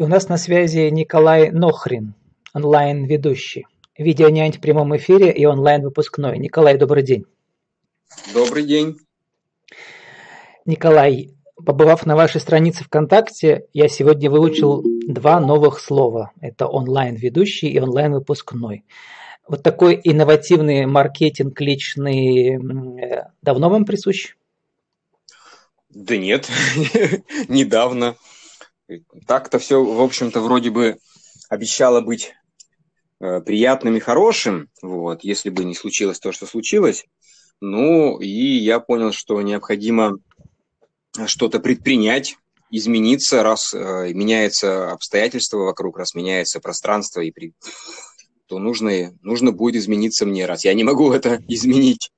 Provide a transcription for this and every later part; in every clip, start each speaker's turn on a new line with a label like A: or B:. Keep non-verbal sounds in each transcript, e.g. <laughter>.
A: И у нас на связи Николай Нохрин, онлайн-ведущий. Видеонянь в прямом эфире и онлайн-выпускной. Николай, добрый день.
B: Добрый день.
A: Николай, побывав на вашей странице ВКонтакте, я сегодня выучил два новых слова. Это онлайн-ведущий и онлайн-выпускной. Вот такой инновативный маркетинг личный давно вам присущ?
B: Да нет, <laughs> недавно. Так-то все, в общем-то, вроде бы обещало быть э, приятным и хорошим, вот, если бы не случилось то, что случилось. Ну, и я понял, что необходимо что-то предпринять, измениться, раз э, меняются обстоятельства вокруг, раз меняется пространство, и при... то нужно, нужно будет измениться мне. Раз я не могу это <laughs> изменить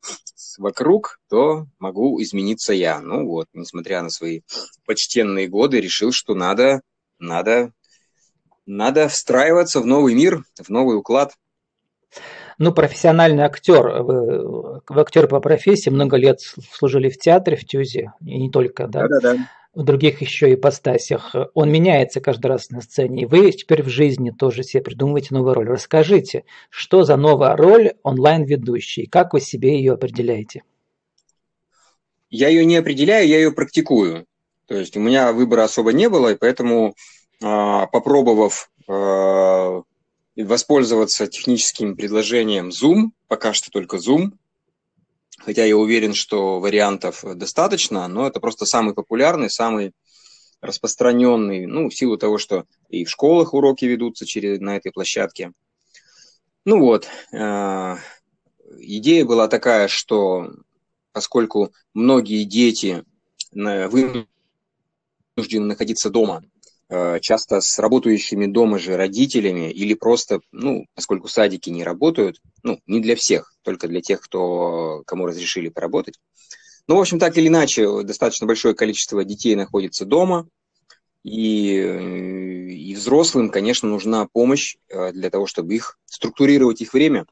B: вокруг, то могу измениться я. Ну вот, несмотря на свои почтенные годы, решил, что надо, надо, надо встраиваться в новый мир, в новый уклад.
A: Ну, профессиональный актер, вы, вы актер по профессии, много лет служили в театре, в ТЮЗе, и не только, да? Да-да-да в других еще ипостасях. Он меняется каждый раз на сцене. И вы теперь в жизни тоже себе придумываете новую роль. Расскажите, что за новая роль онлайн-ведущий? Как вы себе ее определяете?
B: Я ее не определяю, я ее практикую. То есть у меня выбора особо не было, и поэтому, а, попробовав а, воспользоваться техническим предложением Zoom, пока что только Zoom, хотя я уверен, что вариантов достаточно, но это просто самый популярный, самый распространенный, ну, в силу того, что и в школах уроки ведутся через, на этой площадке. Ну вот, э, идея была такая, что поскольку многие дети вынуждены находиться дома, Э, часто с работающими дома же родителями или просто, ну, поскольку садики не работают, ну, не для всех, только для тех, кто, кому разрешили поработать. Ну, в общем, так или иначе, достаточно большое количество детей находится дома, и, э, и взрослым, конечно, нужна помощь э, для того, чтобы их структурировать их время.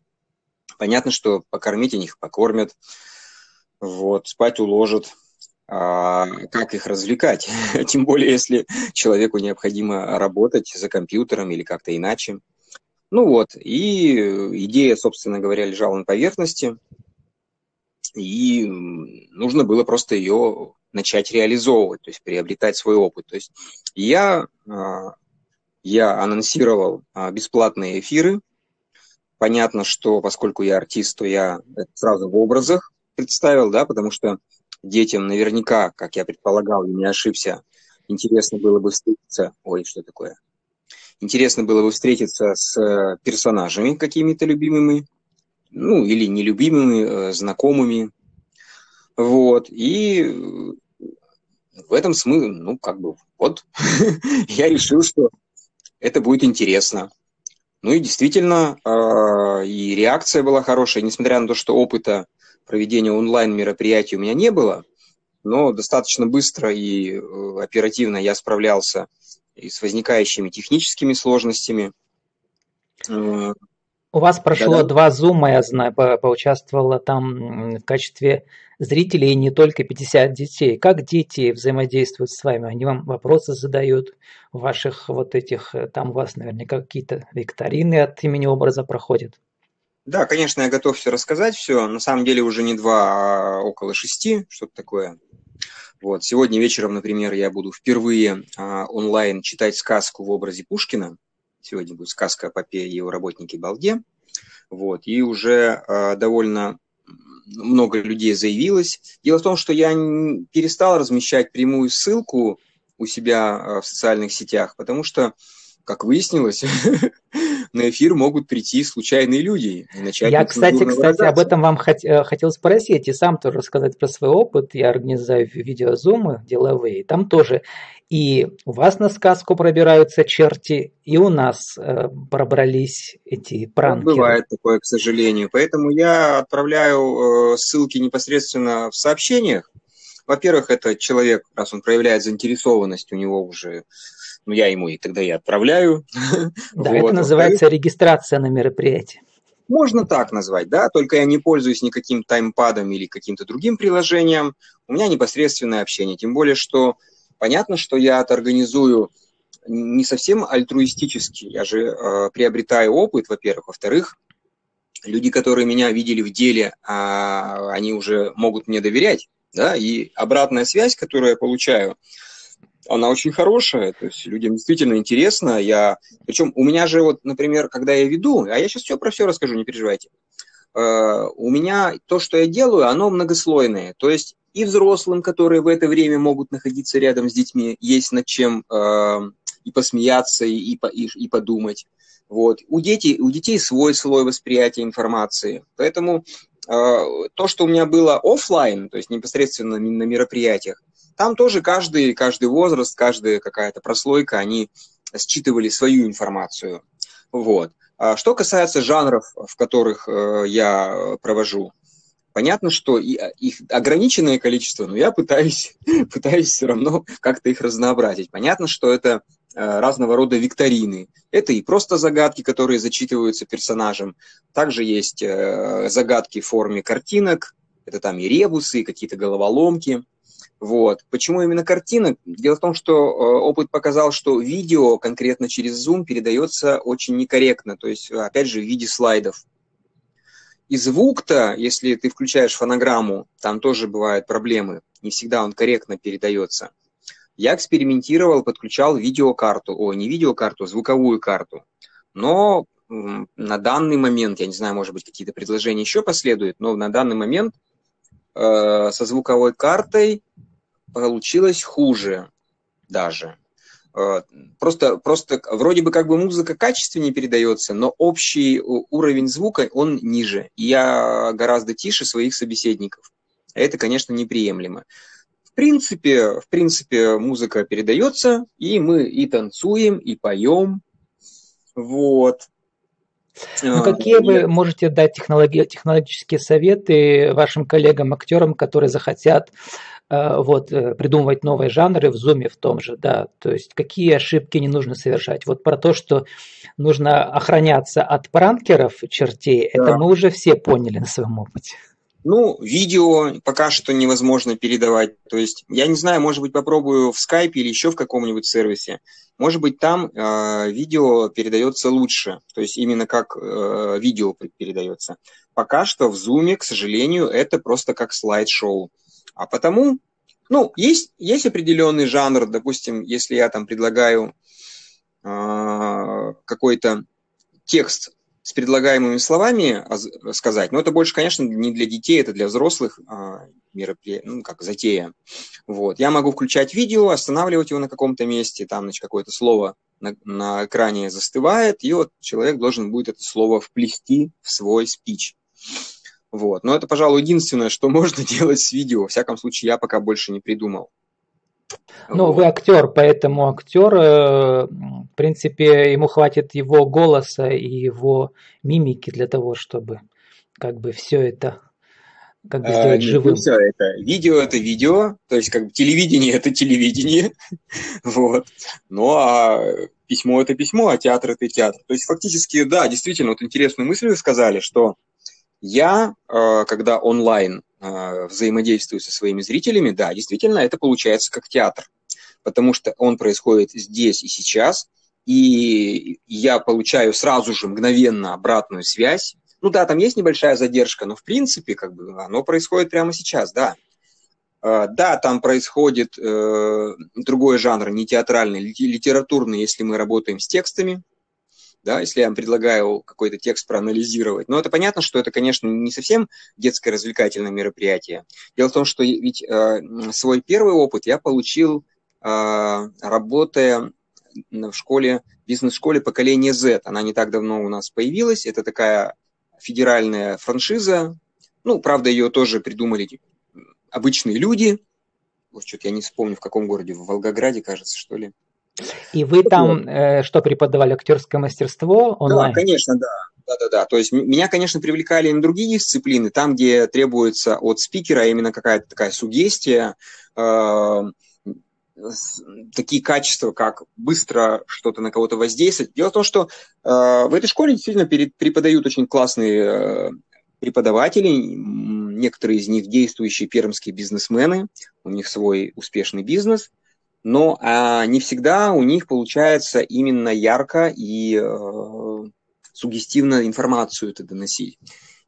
B: Понятно, что покормить они их покормят, вот, спать уложат, а, как их развлекать, <laughs> тем более если человеку необходимо работать за компьютером или как-то иначе. Ну вот, и идея, собственно говоря, лежала на поверхности, и нужно было просто ее начать реализовывать, то есть приобретать свой опыт. То есть я, а, я анонсировал а, бесплатные эфиры. Понятно, что поскольку я артист, то я сразу в образах представил, да, потому что детям наверняка, как я предполагал, и не ошибся, интересно было бы встретиться... Ой, что такое? Интересно было бы встретиться с э, персонажами какими-то любимыми, ну, или нелюбимыми, э, знакомыми. Вот. И в этом смысле, ну, как бы, вот, <laughs> я решил, что это будет интересно. Ну и действительно, э, и реакция была хорошая, несмотря на то, что опыта проведения онлайн-мероприятий у меня не было, но достаточно быстро и э, оперативно я справлялся и с возникающими техническими сложностями.
A: Э, у вас прошло Да-да. два зума, я знаю, по поучаствовала там в качестве зрителей не только 50 детей. Как дети взаимодействуют с вами? Они вам вопросы задают ваших вот этих, э, там у вас наверняка какие-то викторины от имени образа проходят?
B: Да, конечно, я готов все рассказать, все. На самом деле уже не два, а около шести, что-то такое. Вот. Сегодня вечером, например, я буду впервые а, онлайн читать сказку в образе Пушкина. Сегодня будет сказка «Попея и его работники Балде». Вот. И уже а, довольно много людей заявилось. Дело в том, что я перестал размещать прямую ссылку у себя а, в социальных сетях, потому что как выяснилось, <laughs> на эфир могут прийти случайные люди
A: и начать... Я, кстати, кстати, об этом вам хот- э, хотел спросить и сам тоже рассказать про свой опыт. Я организую видеозумы деловые, там тоже и у вас на сказку пробираются черти, и у нас э, пробрались эти пранки.
B: Бывает такое, к сожалению. Поэтому я отправляю э, ссылки непосредственно в сообщениях. Во-первых, это человек, раз он проявляет заинтересованность, у него уже ну, я ему и тогда и отправляю.
A: Да, <laughs> вот. это называется регистрация на мероприятие.
B: Можно так назвать, да, только я не пользуюсь никаким таймпадом или каким-то другим приложением. У меня непосредственное общение, тем более, что понятно, что я оторганизую не совсем альтруистически. Я же э, приобретаю опыт, во-первых. Во-вторых, люди, которые меня видели в деле, а, они уже могут мне доверять. Да? И обратная связь, которую я получаю, она очень хорошая, то есть людям действительно интересно. Я, причем у меня же вот, например, когда я веду, а я сейчас все про все расскажу, не переживайте. Э, у меня то, что я делаю, оно многослойное. То есть и взрослым, которые в это время могут находиться рядом с детьми, есть над чем э, и посмеяться, и, и, и подумать. Вот. У, детей, у детей свой слой восприятия информации. Поэтому э, то, что у меня было офлайн, то есть непосредственно на мероприятиях, там тоже каждый, каждый возраст, каждая какая-то прослойка, они считывали свою информацию. Вот. А что касается жанров, в которых э, я провожу, понятно, что их ограниченное количество, но я пытаюсь, <laughs> пытаюсь все равно как-то их разнообразить. Понятно, что это э, разного рода викторины. Это и просто загадки, которые зачитываются персонажем. Также есть э, загадки в форме картинок, это там и ребусы, и какие-то головоломки. Вот. Почему именно картина? Дело в том, что э, опыт показал, что видео конкретно через Zoom передается очень некорректно, то есть, опять же, в виде слайдов. И звук-то, если ты включаешь фонограмму, там тоже бывают проблемы. Не всегда он корректно передается. Я экспериментировал, подключал видеокарту, о, не видеокарту, звуковую карту. Но на данный момент, я не знаю, может быть, какие-то предложения еще последуют, но на данный момент э, со звуковой картой получилось хуже даже. Э, просто, просто вроде бы как бы музыка качественнее передается, но общий уровень звука, он ниже. И я гораздо тише своих собеседников. Это, конечно, неприемлемо. В принципе, в принципе, музыка передается, и мы и танцуем, и поем. Вот.
A: Ну, какие вы можете дать технологи- технологические советы вашим коллегам-актерам, которые захотят э, вот, э, придумывать новые жанры в зуме в том же, да, то есть какие ошибки не нужно совершать. Вот про то, что нужно охраняться от пранкеров чертей, да. это мы уже все поняли на своем опыте.
B: Ну, видео пока что невозможно передавать. То есть, я не знаю, может быть, попробую в Skype или еще в каком-нибудь сервисе. Может быть, там э, видео передается лучше. То есть, именно как э, видео передается. Пока что в Zoom, к сожалению, это просто как слайд-шоу. А потому, ну, есть, есть определенный жанр. Допустим, если я там предлагаю э, какой-то текст с предлагаемыми словами сказать. Но это больше, конечно, не для детей, это для взрослых а, мероприятий, ну, как затея. Вот. Я могу включать видео, останавливать его на каком-то месте, там, значит, какое-то слово на, на экране застывает, и вот человек должен будет это слово вплести в свой спич. Вот. Но это, пожалуй, единственное, что <laughs> можно делать с видео. Во всяком случае, я пока больше не придумал.
A: Ну, вот. вы актер, поэтому актер, э, в принципе, ему хватит его голоса и его мимики для того, чтобы как бы все это как бы а, сделать а, живым.
B: Все это. Видео это видео, то есть как бы телевидение это телевидение, <laughs> вот. Ну а письмо это письмо, а театр это театр. То есть фактически, да, действительно, вот интересную мысль вы сказали, что я, э, когда онлайн э, взаимодействую со своими зрителями, да, действительно, это получается как театр, потому что он происходит здесь и сейчас, и я получаю сразу же мгновенно обратную связь. Ну да, там есть небольшая задержка, но в принципе как бы оно происходит прямо сейчас, да. Э, да, там происходит другой жанр, не театральный, литературный, если мы работаем с текстами, да, если я вам предлагаю какой-то текст проанализировать. Но это понятно, что это, конечно, не совсем детское развлекательное мероприятие. Дело в том, что ведь э, свой первый опыт я получил, э, работая в школе, бизнес-школе поколения Z. Она не так давно у нас появилась. Это такая федеральная франшиза. Ну, правда, ее тоже придумали обычные люди. Вот что-то я не вспомню, в каком городе, в Волгограде, кажется, что ли.
A: И вы там э, что преподавали актерское мастерство онлайн?
B: Да, конечно, да. Да, да, да. То есть меня, конечно, привлекали и на другие дисциплины, там, где требуется от спикера именно какая-то такая сугестия, э, такие качества, как быстро что-то на кого-то воздействовать. Дело в том, что э, в этой школе действительно преподают очень классные э, преподаватели, некоторые из них действующие пермские бизнесмены, у них свой успешный бизнес – но а, не всегда у них получается именно ярко и э, сугестивно информацию это доносить.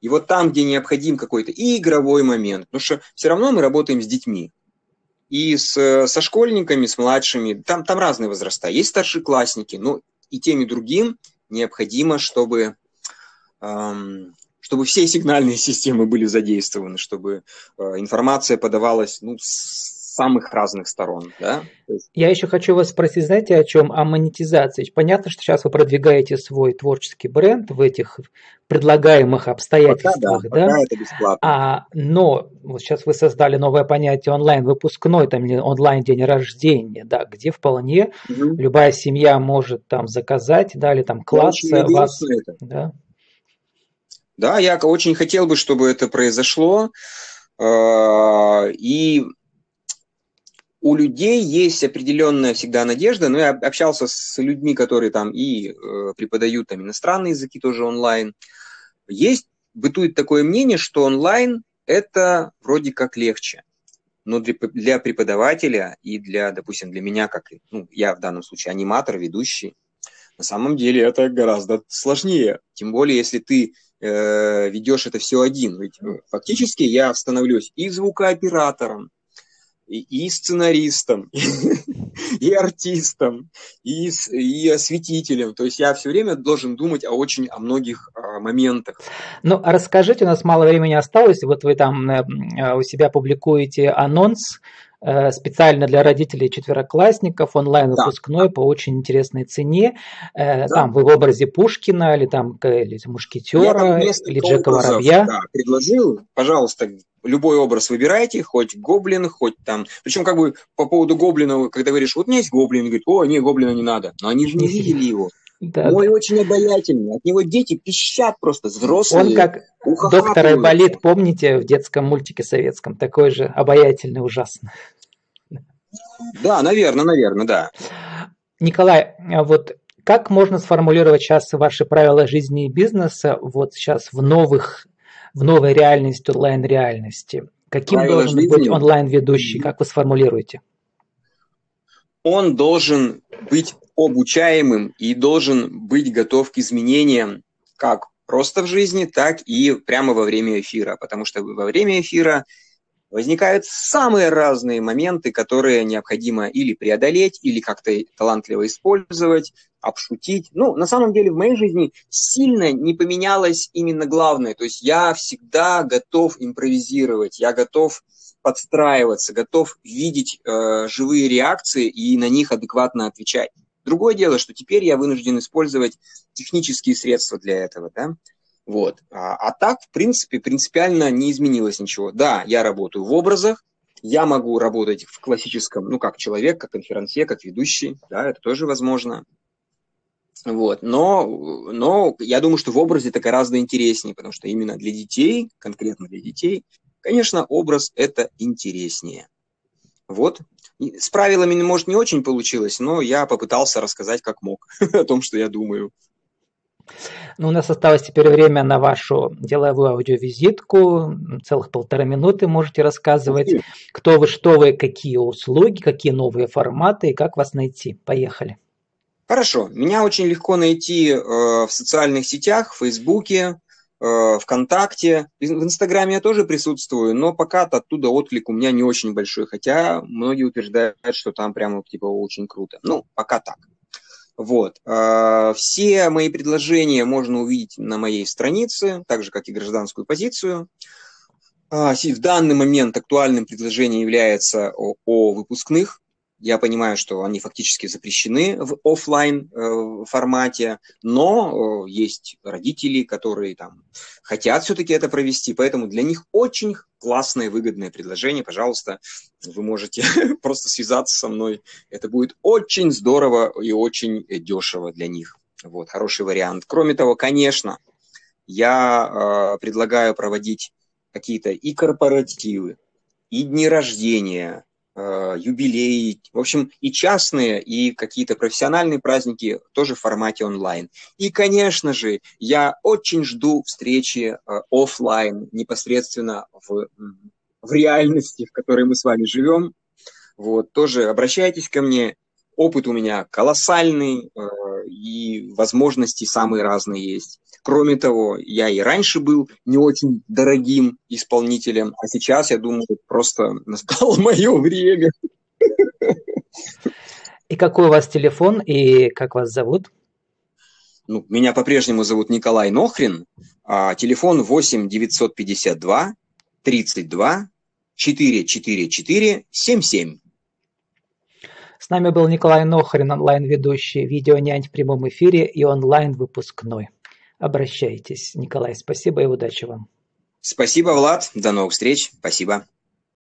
B: И вот там, где необходим какой-то игровой момент, потому что все равно мы работаем с детьми. И с, со школьниками, с младшими, там, там разные возраста. Есть старшеклассники, но и тем, и другим необходимо, чтобы, эм, чтобы все сигнальные <laughs> системы были задействованы, чтобы э, информация подавалась ну, самых разных сторон. Да?
A: Я еще хочу вас спросить, знаете, о чем? О монетизации. Понятно, что сейчас вы продвигаете свой творческий бренд в этих предлагаемых обстоятельствах, пока, да? Пока это бесплатно. А, но вот сейчас вы создали новое понятие онлайн-выпускной, там онлайн-день рождения, да, где вполне угу. любая семья может там заказать, да, или там класс вас.
B: Да? да, я очень хотел бы, чтобы это произошло. А, и у людей есть определенная всегда надежда, но я общался с людьми, которые там и э, преподают там иностранные языки тоже онлайн. Есть, бытует такое мнение, что онлайн это вроде как легче. Но для, для преподавателя и для, допустим, для меня, как ну, я в данном случае аниматор, ведущий, на самом деле это гораздо сложнее. Тем более, если ты э, ведешь это все один. Ведь э, фактически я становлюсь и звукооператором, и, сценаристом, <laughs> и артистом, и, и осветителем. То есть я все время должен думать о очень о многих а, моментах.
A: Ну, а расскажите, у нас мало времени осталось. Вот вы там э, а, у себя публикуете анонс э, специально для родителей четвероклассников, онлайн-выпускной да. по очень интересной цене. Э, да. Там вы в образе Пушкина или там или Мушкетера, или Джека Воробья. Да,
B: предложил, пожалуйста, любой образ выбирайте, хоть гоблин, хоть там. Причем как бы по поводу гоблина, когда говоришь, вот у меня есть гоблин, говорит, о, не, гоблина не надо. Но они же не видели его. Да, Мой да. очень обаятельный. От него дети пищат просто, взрослые.
A: Он как доктор Айболит, помните, в детском мультике советском, такой же обаятельный, ужасно.
B: Да, наверное, наверное, да.
A: Николай, а вот как можно сформулировать сейчас ваши правила жизни и бизнеса вот сейчас в новых в новой реальности, онлайн-реальности? Каким Правила должен жизни? быть онлайн-ведущий? Как вы сформулируете?
B: Он должен быть обучаемым и должен быть готов к изменениям как просто в жизни, так и прямо во время эфира, потому что во время эфира возникают самые разные моменты, которые необходимо или преодолеть, или как-то талантливо использовать, обшутить. Ну, на самом деле в моей жизни сильно не поменялось именно главное. То есть я всегда готов импровизировать, я готов подстраиваться, готов видеть э, живые реакции и на них адекватно отвечать. Другое дело, что теперь я вынужден использовать технические средства для этого, да. Вот. А, а так, в принципе, принципиально не изменилось ничего. Да, я работаю в образах, я могу работать в классическом, ну, как человек, как конферансье, как ведущий, да, это тоже возможно. Вот. Но, но я думаю, что в образе это гораздо интереснее, потому что именно для детей, конкретно для детей, конечно, образ это интереснее. Вот. С правилами, может, не очень получилось, но я попытался рассказать как мог <laughs> о том, что я думаю.
A: Ну, у нас осталось теперь время на вашу деловую аудиовизитку. Целых полтора минуты можете рассказывать, кто вы, что вы, какие услуги, какие новые форматы и как вас найти. Поехали.
B: Хорошо. Меня очень легко найти э, в социальных сетях, в Фейсбуке, э, ВКонтакте. В Инстаграме я тоже присутствую, но пока оттуда отклик у меня не очень большой, хотя многие утверждают, что там прямо типа очень круто. Ну, пока так. Вот. Э, все мои предложения можно увидеть на моей странице, так же, как и гражданскую позицию. Э, в данный момент актуальным предложением является о, о выпускных я понимаю, что они фактически запрещены в офлайн э, формате, но э, есть родители, которые там хотят все-таки это провести, поэтому для них очень классное, выгодное предложение. Пожалуйста, вы можете <laughs> просто связаться со мной. Это будет очень здорово и очень дешево для них. Вот, хороший вариант. Кроме того, конечно, я э, предлагаю проводить какие-то и корпоративы, и дни рождения, Э, юбилеи, в общем, и частные, и какие-то профессиональные праздники тоже в формате онлайн. И, конечно же, я очень жду встречи э, офлайн, непосредственно в, в реальности, в которой мы с вами живем. Вот, тоже обращайтесь ко мне. Опыт у меня колоссальный, э, и возможности самые разные есть. Кроме того, я и раньше был не очень дорогим исполнителем, а сейчас, я думаю, просто <laughs> настало мое время.
A: И какой у вас телефон, и как вас зовут?
B: Ну, меня по-прежнему зовут Николай Нохрин, а телефон 8 952 32 444 77.
A: С нами был Николай Нохрин, онлайн-ведущий «Видеонянь» в прямом эфире и онлайн-выпускной. Обращайтесь. Николай, спасибо и удачи вам.
B: Спасибо, Влад. До новых встреч. Спасибо.